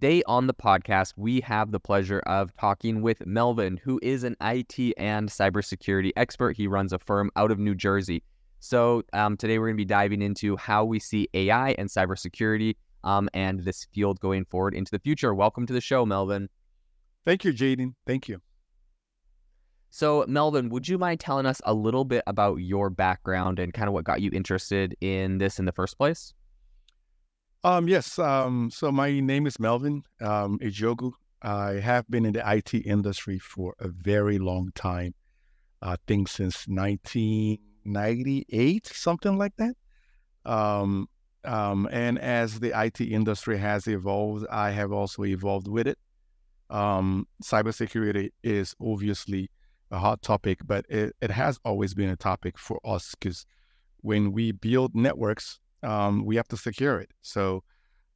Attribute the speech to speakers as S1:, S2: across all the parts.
S1: Today on the podcast, we have the pleasure of talking with Melvin, who is an IT and cybersecurity expert. He runs a firm out of New Jersey. So um, today we're going to be diving into how we see AI and cybersecurity um, and this field going forward into the future. Welcome to the show, Melvin.
S2: Thank you, Jaeden. Thank you.
S1: So, Melvin, would you mind telling us a little bit about your background and kind of what got you interested in this in the first place?
S2: Um, yes. Um, so my name is Melvin um, Ejiogu. I have been in the IT industry for a very long time. I think since 1998, something like that. Um, um, and as the IT industry has evolved, I have also evolved with it. Um, cybersecurity is obviously a hot topic, but it, it has always been a topic for us because when we build networks, um, we have to secure it. So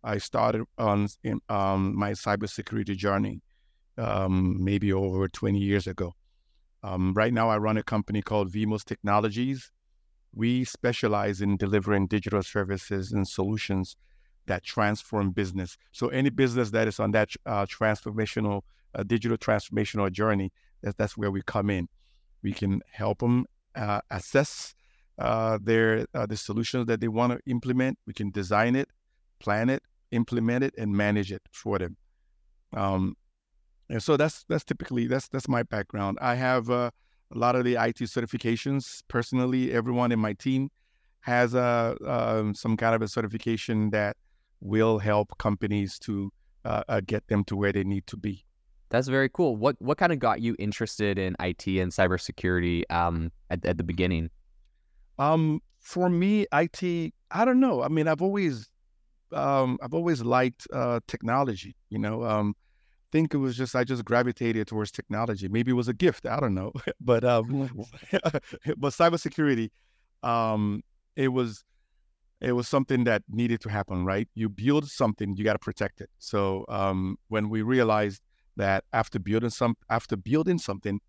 S2: I started on in, um, my cybersecurity journey um, maybe over 20 years ago. Um, right now, I run a company called VeeMost Technologies. We specialize in delivering digital services and solutions that transform business. So any business that is on that uh, transformational, uh, digital transformational journey, that's, that's where we come in. We can help them uh, assess uh, their uh, the solutions that they want to implement. We can design it, plan it, implement it, and manage it for them. Um, and so that's that's typically that's that's my background. I have uh, a lot of the IT certifications personally. Everyone in my team has a um, some kind of a certification that will help companies to uh, uh, get them to where they need to be.
S1: That's very cool. What what kind of got you interested in IT and cybersecurity um, at, at the beginning?
S2: Um, for me, IT, I don't know. I mean, I've always, um, I've always liked uh, technology. You know, um, think it was just I just gravitated towards technology. Maybe it was a gift. I don't know, but um, but cybersecurity, um, it was it was something that needed to happen. Right? You build something, you got to protect it. So um, when we realized that after building some after building something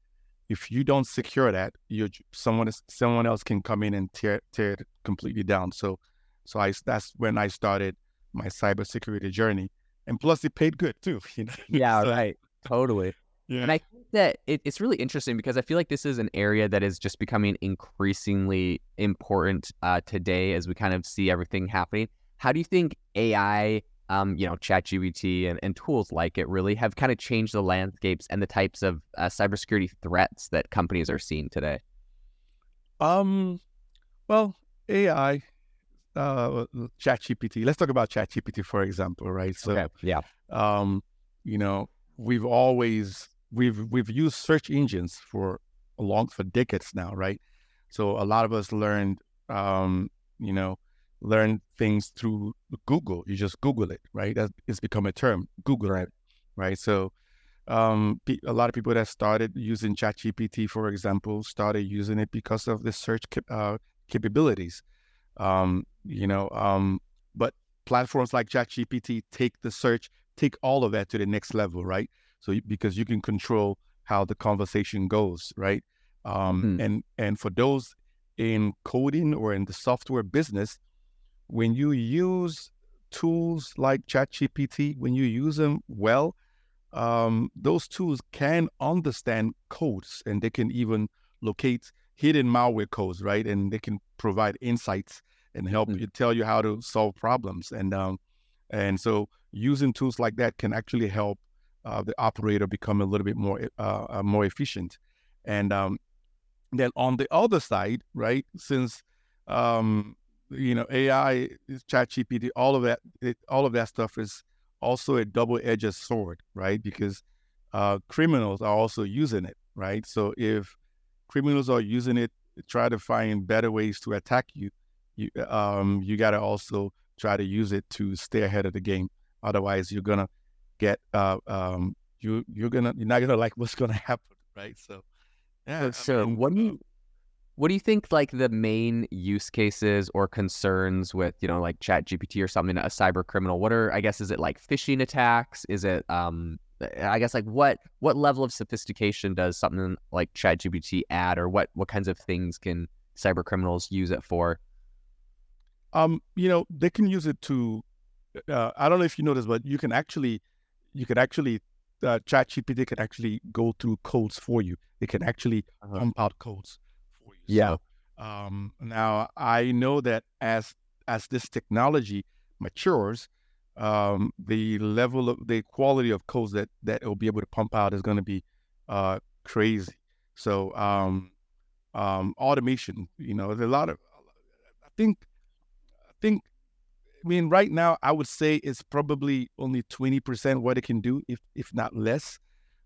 S2: if you don't secure that, you someone someone else can come in and tear tear it completely down. So, so I that's when I started my cybersecurity journey, and plus it paid good too. You know?
S1: Yeah, so, right. Totally. Yeah. And I think that it, it's really interesting because I feel like this is an area that is just becoming increasingly important uh, today as we kind of see everything happening. How do you think AI um, you know, ChatGPT and, and tools like it really have kind of changed the landscapes and the types of uh, cybersecurity threats that companies are seeing today?
S2: Um, well, AI, uh, ChatGPT. Let's talk about ChatGPT for example, right?
S1: So, okay. yeah, um,
S2: you know, we've always we've we've used search engines for a long for decades now, right? So a lot of us learned, um, you know, learn things through Google. You just Google it, right? That it's become a term, Google right. right? So um, a lot of people that started using ChatGPT, for example, started using it because of the search uh, capabilities. Um, you know, um, but platforms like ChatGPT take the search, take all of that to the next level, right? So because you can control how the conversation goes, right? Um, hmm. And and for those in coding or in the software business, when you use tools like ChatGPT, when you use them well, um, those tools can understand codes and they can even locate hidden malware codes, right? And they can provide insights and help mm-hmm. you tell you how to solve problems. And um, and so using tools like that can actually help uh, the operator become a little bit more uh, uh, more efficient. And um, then on the other side, right, since um, you know, AI, Chat GPT, all of that, it, all of that stuff is also a double-edged sword, right? Because uh, criminals are also using it, right? So if criminals are using it, try to find better ways to attack you. You, um, you got to also try to use it to stay ahead of the game. Otherwise, you're gonna get uh, um, you you're gonna you're not gonna like what's gonna happen, right? So,
S1: yeah. So, I mean, what do you what do you think like the main use cases or concerns with, you know, like chat GPT or something, a cyber criminal? What are I guess is it like phishing attacks? Is it um I guess like what what level of sophistication does something like chat GPT add or what what kinds of things can cyber criminals use it for?
S2: Um, you know, they can use it to uh, I don't know if you noticed, but you can actually you can actually uh, ChatGPT can actually go through codes for you. It can actually uh-huh. pump out codes.
S1: Yeah.
S2: So, um, now I know that as as this technology matures, um, the level of the quality of codes that that it will be able to pump out is going to be uh, crazy. So um, um, automation, you know, there's a lot of. I think, I think, I mean, right now I would say it's probably only twenty percent what it can do, if if not less.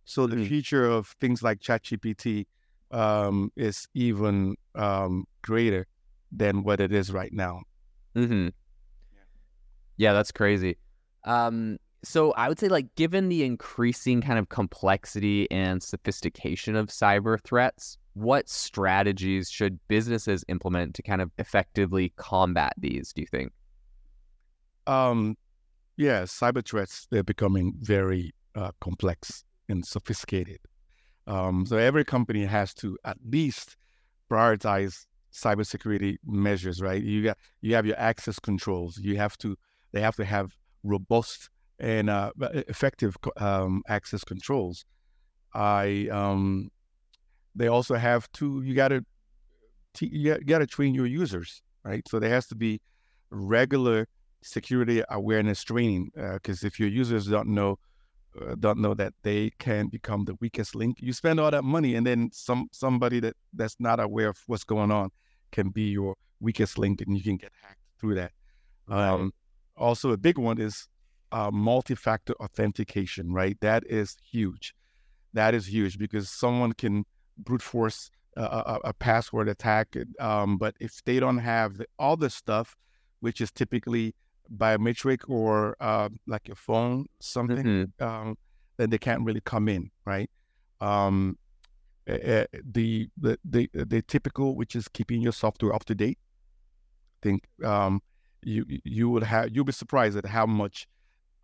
S2: So the mm-hmm. future of things like ChatGPT um, is even um, greater than what it is right now.
S1: Mm-hmm. Yeah. yeah, that's crazy. Um, so I would say, like, given the increasing kind of complexity and sophistication of cyber threats, what strategies should businesses implement to kind of effectively combat these? Do you think?
S2: Um, yeah, cyber threats they're becoming very uh, complex and sophisticated. Um, so every company has to at least prioritize cybersecurity measures, right? You got you have your access controls. You have to they have to have robust and uh, effective um, access controls. I um, they also have to you got to you got to train your users, right? So there has to be regular security awareness training because uh, if your users don't know don't know that they can become the weakest link. You spend all that money, and then some somebody that that's not aware of what's going on can be your weakest link, and you can get hacked through that. Um, also, a big one is uh, multi-factor authentication. Right, that is huge. That is huge because someone can brute force a, a, a password attack, um, but if they don't have the, all the stuff, which is typically biometric or uh, like your phone, something, mm-hmm. um, then they can't really come in, right? Um, uh, the, the the the typical, which is keeping your software up to date. I think um, you you would have you'll be surprised at how much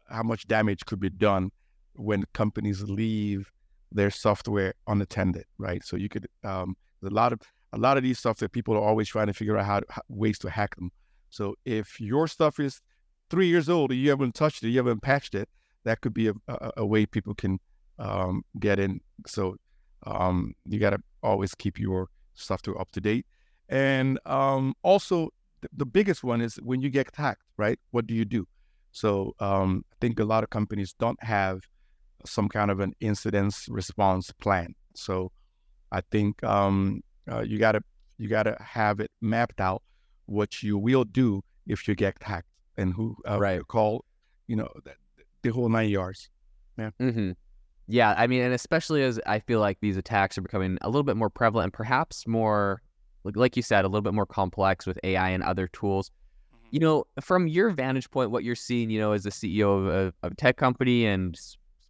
S2: how much damage could be done when companies leave their software unattended, right? So you could um, a lot of a lot of these software people are always trying to figure out how, how ways to hack them. So if your stuff is three years old and you haven't touched it, you haven't patched it, that could be a, a, a way people can um, get in. So um, you got to always keep your software up to date. And um, also, th- the biggest one is when you get hacked, right? What do you do? So um, I think a lot of companies don't have some kind of an incidence response plan. So I think um, uh, you gotta you gotta have it mapped out what you will do if you get hacked and who uh, right. call, you know, the, the whole nine yards.
S1: Yeah. Mm-hmm. Yeah, I mean, and especially as I feel like these attacks are becoming a little bit more prevalent and perhaps more, like, like you said, a little bit more complex with AI and other tools. Mm-hmm. You know, from your vantage point, what you're seeing, you know, as the CEO of a, of a tech company and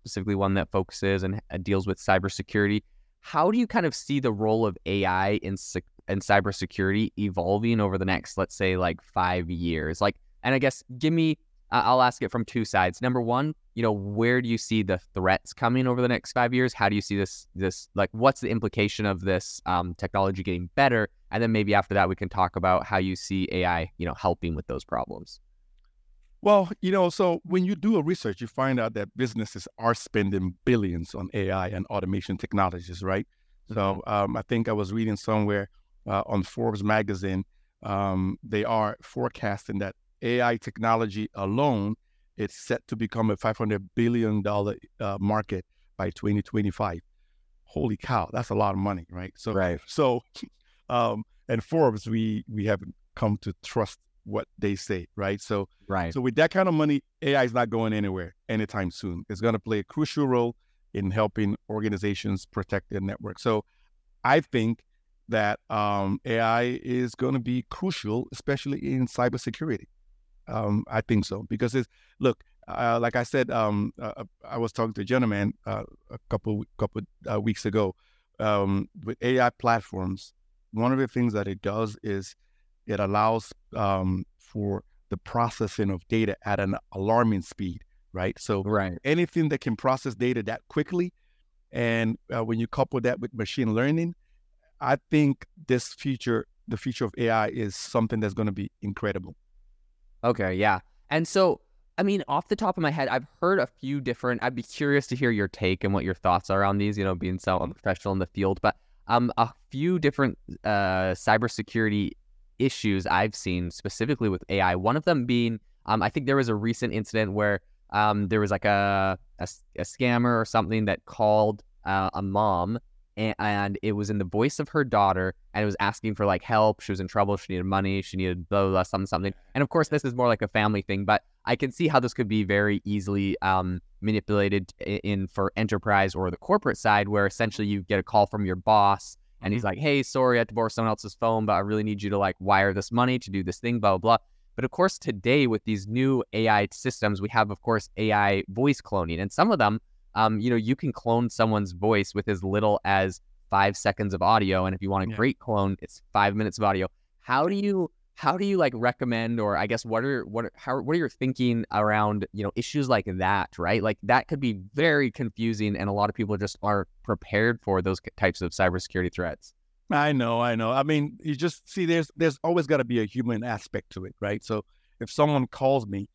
S1: specifically one that focuses and deals with cybersecurity, how do you kind of see the role of AI in in cybersecurity evolving over the next, let's say, like five years? Like, and I guess give me, I'll ask it from two sides. Number one, you know, where do you see the threats coming over the next five years? How do you see this, this, like, what's the implication of this um, technology getting better? And then maybe after that, we can talk about how you see AI, you know, helping with those problems.
S2: Well, you know, so when you do a research, you find out that businesses are spending billions on AI and automation technologies, right? Mm-hmm. So um, I think I was reading somewhere uh, on Forbes magazine, um, they are forecasting that AI technology alone is set to become a $500 billion uh, market by 2025. Holy cow, that's a lot of money, right? So,
S1: right.
S2: so, um, and Forbes, we we have come to trust what they say, right? So,
S1: right.
S2: So with that kind of money, AI is not going anywhere anytime soon. It's going to play a crucial role in helping organizations protect their network. So, I think that um, AI is going to be crucial, especially in cybersecurity. Um, I think so because it's look, uh, like I said, um, uh, uh I was talking to a gentleman uh, a couple couple uh, weeks ago um, with AI platforms. One of the things that it does is it allows um, for the processing of data at an alarming speed, right? So
S1: right.
S2: anything that can process data that quickly, and uh, when you couple that with machine learning, I think this future, the future of AI, is something that's going to be incredible.
S1: Okay, yeah, and so I mean, off the top of my head, I've heard a few different. I'd be curious to hear your take and what your thoughts are on these. You know, being so professional in the field, but um, a few different uh, cybersecurity issues I've seen specifically with AI. One of them being, um, I think there was a recent incident where um, there was like a, a, a scammer or something that called uh, a mom and, and, it was in the voice of her daughter and it was asking for like help. She was in trouble. She needed money. She needed blah, blah, blah something, something. And of course, this is more like a family thing, but I can see how this could be very easily um, manipulated in, in for enterprise or the corporate side, where essentially you get a call from your boss and he's mm-hmm. like, "Hey, sorry, I had to borrow someone else's phone, but I really need you to like wire this money to do this thing, blah blah blah." But of course, today with these new AI systems, we have, of course, AI voice cloning, and some of them, um, you know, you can clone someone's voice with as little as five seconds of audio, and if you want a yeah. great clone, it's five minutes of audio. How do you how do you like recommend or i guess what are what are, how what are your thinking around you know issues like that right like that could be very confusing and a lot of people just aren't prepared for those types of cybersecurity threats
S2: i know i know i mean you just see there's there's always got to be a human aspect to it right so if someone calls me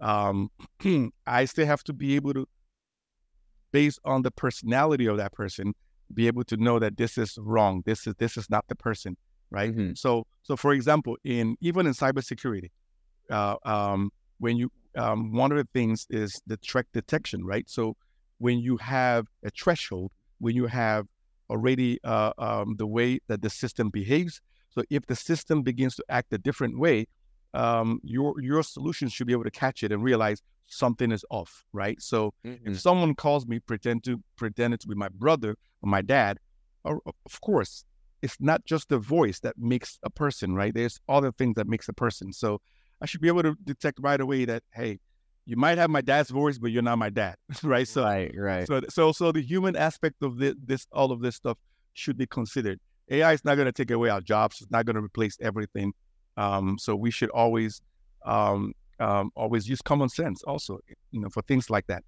S2: um i still have to be able to based on the personality of that person be able to know that this is wrong this is this is not the person right? Mm-hmm. So, so for example, in even in cybersecurity, uh, um, when you um, one of the things is the threat detection, right? So, when you have a threshold, when you have already uh, um, the way that the system behaves, so if the system begins to act a different way, um, your your solution should be able to catch it and realize something is off, right? So, mm-hmm. if someone calls me, pretend to pretend it to be my brother or my dad, or, of course, it's not just the voice that makes a person, right? There's other things that makes a person. So I should be able to detect right away that, hey, you might have my dad's voice, but you're not my dad, right?
S1: So, right, right.
S2: So, so, so the human aspect of this, this, all of this stuff should be considered. AI is not going to take away our jobs. It's not going to replace everything. Um, so we should always, um, um, always use common sense, also, you know, for things like that.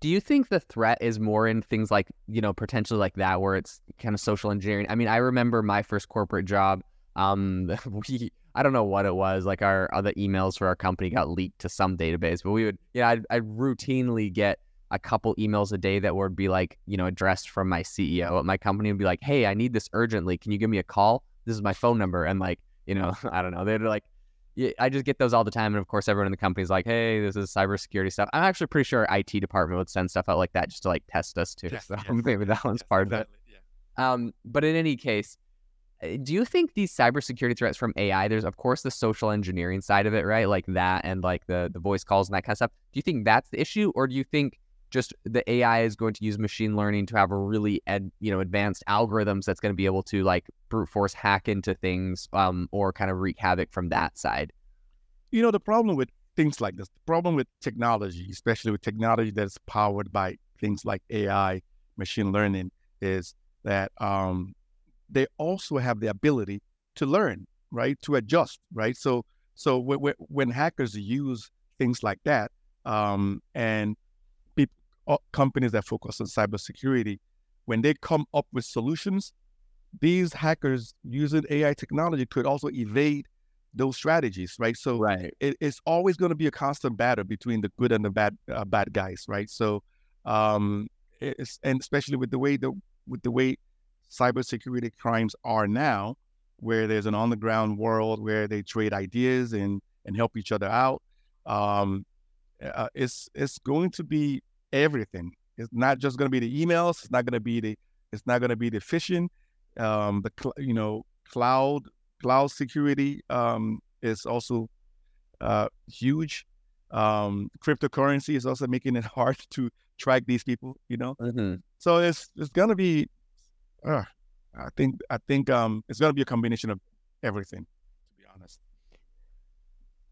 S1: Do you think the threat is more in things like you know potentially like that where it's kind of social engineering? I mean i remember my first corporate job um we i don't know what it was like our other emails for our company got leaked to some database but we would yeah I'd, I'd routinely get a couple emails a day that would be like you know addressed from my ceo at my company would be like hey i need this urgently. Can you give me a call? This is my phone number. And like you know i don't know they'd like I just get those all the time, and of course, everyone in the company is like, "Hey, this is cybersecurity stuff." I'm actually pretty sure our IT department would send stuff out like that just to like test us too. Yes, so yes, maybe that one's yes, part of it. Yeah. Um, but in any case, eh, do you think these cybersecurity threats from AI? There's of course the social engineering side of it, right? Like that, and like the the voice calls and that kind of stuff. Do you think that's the issue, or do you think just the AI is going to use machine learning to have a really ed, you know advanced algorithms that's going to be able to like brute force hack into things um, or kind of wreak havoc from that side.
S2: You know the problem with things like this, the problem with technology, especially with technology that's powered by things like AI, machine learning, is that um, they also have the ability to learn, right, to adjust, right. So so when, when hackers use things like that, um, and companies that focus on cybersecurity, when they come up with solutions, these hackers using AI technology could also evade those strategies, right? So
S1: right.
S2: It, it's always going to be a constant battle between the good and the bad uh, bad guys, right? So um, and especially with the way the with the way cybersecurity crimes are now, where there's an on the ground world where they trade ideas and and help each other out. Um, uh, it's it's going to be everything. It's not just going to be the emails. It's not going to be the. It's not going to be the phishing. Um, the cl- you know cloud cloud security um, is also uh, huge. Um, cryptocurrency is also making it hard to track these people. You know, mm-hmm. so it's it's going to be. Uh, I think I think um, it's going to be a combination of everything. To be honest.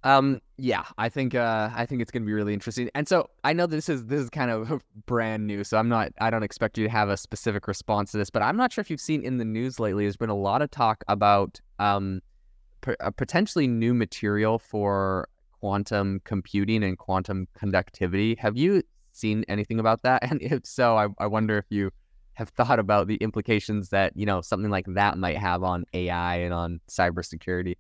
S1: Um, yeah, I think uh, I think it's gonna be really interesting. And so I know this is this is kind of brand new, so I'm not I don't expect you to have a specific response to this, but I'm not sure if you've seen in the news lately. There's been a lot of talk about um, p- potentially new material for quantum computing and quantum conductivity. Have you seen anything about that? And if so, I, I wonder if you have thought about the implications that you know something like that might have on AI and on cybersecurity.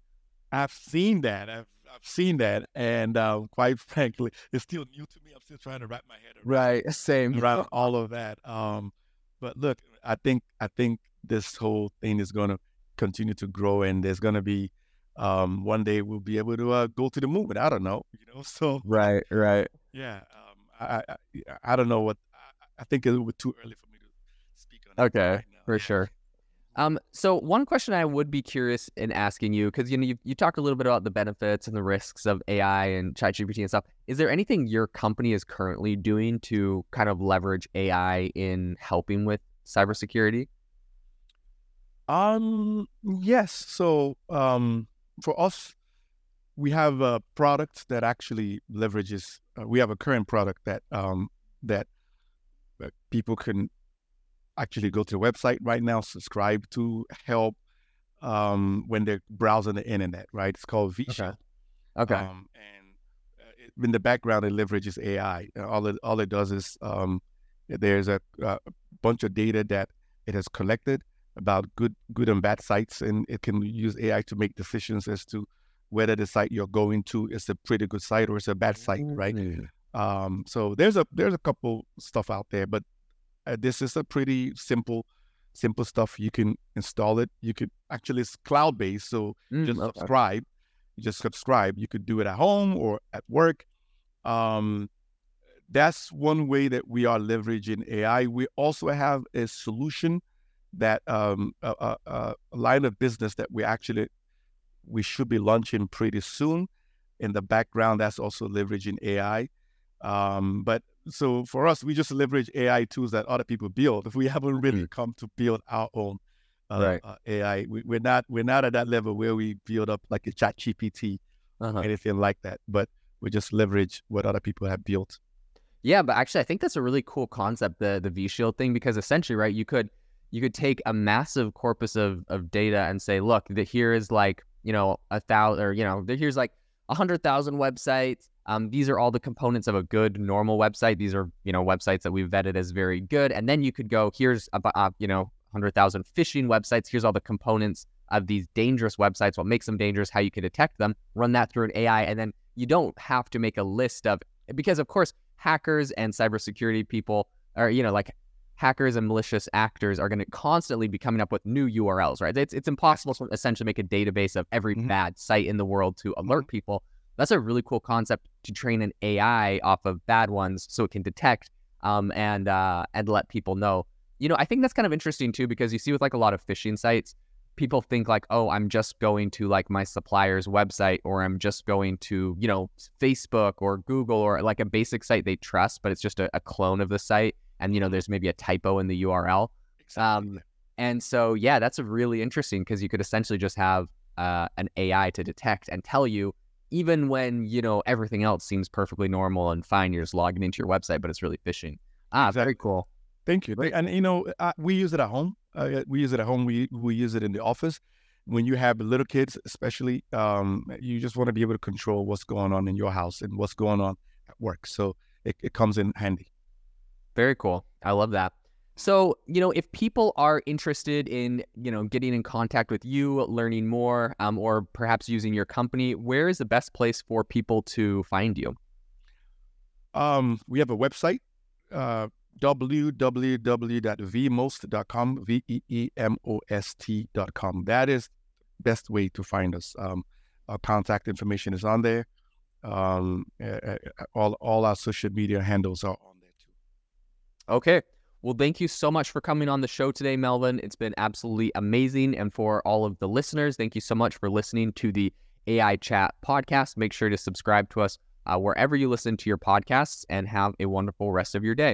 S2: I've seen that. I've I've seen that, and uh, quite frankly, it's still new to me. I'm still trying to wrap my head around,
S1: right, same
S2: around all of that. Um, but look, I think I think this whole thing is going to continue to grow, and there's going to be um, one day we'll be able to uh, go to the moon. I don't know, you know. So
S1: right, right,
S2: yeah. Um, I, I I don't know what I, I think it was too early for me to speak on. That.
S1: Okay, right for sure. Um, so one question I would be curious in asking you, because you know you, you talked a little bit about the benefits and the risks of AI and ChatGPT and stuff. Is there anything your company is currently doing to kind of leverage AI in helping with cybersecurity?
S2: Um, yes. So, um, for us, we have a product that actually leverages. Uh, we have a current product that um, that people can actually go to the website right now, subscribe to help um, when they're browsing the internet. Right? It's called Visha.
S1: Okay. okay.
S2: Um, and uh, it, in the background, it leverages AI. All it all it does is um, there's a, a bunch of data that it has collected about good good and bad sites, and it can use AI to make decisions as to whether the site you're going to is a pretty good site or it's a bad site, right? Mm-hmm. Um, so there's a there's a couple stuff out there, but uh, this is a pretty simple simple stuff. You can install it. You could actually it's cloud based, so mm, just okay. subscribe. You just subscribe. You could do it at home or at work. Um, that's one way that we are leveraging AI. We also have a solution that um, a, a, a, line of business that we actually we should be launching pretty soon. In the background, that's also leveraging AI. Um, but so for us, we just leverage AI tools that other people build. If we haven't really mm-hmm. come to build our own uh, right. uh, AI. We, are not we're not at that level where we build up like a Chat GPT uh-huh. or anything like that. But we just leverage what other people have built.
S1: Yeah, but actually, I think that's a really cool concept, the the V Shield thing, because essentially, right, you could you could take a massive corpus of, of data and say, look, the, here is like, you know, a thousand or, you know, here's like a hundred thousand websites. Um, these are all the components of a good normal website. These are, you know, websites that we've vetted as very good. And then you could go, here's, a, uh, you know, 100,000 phishing websites. Here's all the components of these dangerous websites, what makes them dangerous, how you can detect them, run that through an AI. And then you don't have to make a list of, because of course, hackers and cybersecurity people are, you know, like hackers and malicious actors are going to constantly be coming up with new URLs, right? It's it's impossible to essentially make a database of every mm-hmm. bad site in the world to alert mm-hmm. people. That's a really cool concept to train an AI off of bad ones so it can detect um, and uh, and let people know. You know, I think that's kind of interesting too because you see with like a lot of phishing sites, people think like, oh, I'm just going to like my supplier's website or I'm just going to, you know, Facebook or Google or like a basic site they trust, but it's just a, a clone of the site and you know there's maybe a typo in the URL. Exactly. Um, and so yeah, that's really interesting because you could essentially just have uh, an AI to detect and tell you even when you know everything else seems perfectly normal and fine. You're just logging into your website, but it's really phishing. Ah, exactly. very cool.
S2: Thank you. And you know, uh, we use it at home. Uh, we use it at home. We we use it in the office. When you have little kids, especially, um, you just want to be able to control what's going on in your house and what's going on at work. So it, it comes in handy.
S1: Very cool. I love that. So, you know, if people are interested in, you know, getting in contact with you, learning more, um, or perhaps using your company, where is the best place for people to find you?
S2: Um, we have a website, uh, www.veemost.com, V E E M O S T.com. That is best way to find us. Um, our contact information is on there. Um, all all our social media handles are on there too.
S1: Okay. Well, thank you so much for coming on the show today, Melvin. It's been absolutely amazing. And for all of the listeners, thank you so much for listening to the AI Chat podcast. Make sure to subscribe to us uh, wherever you listen to your podcasts and have a wonderful rest of your day.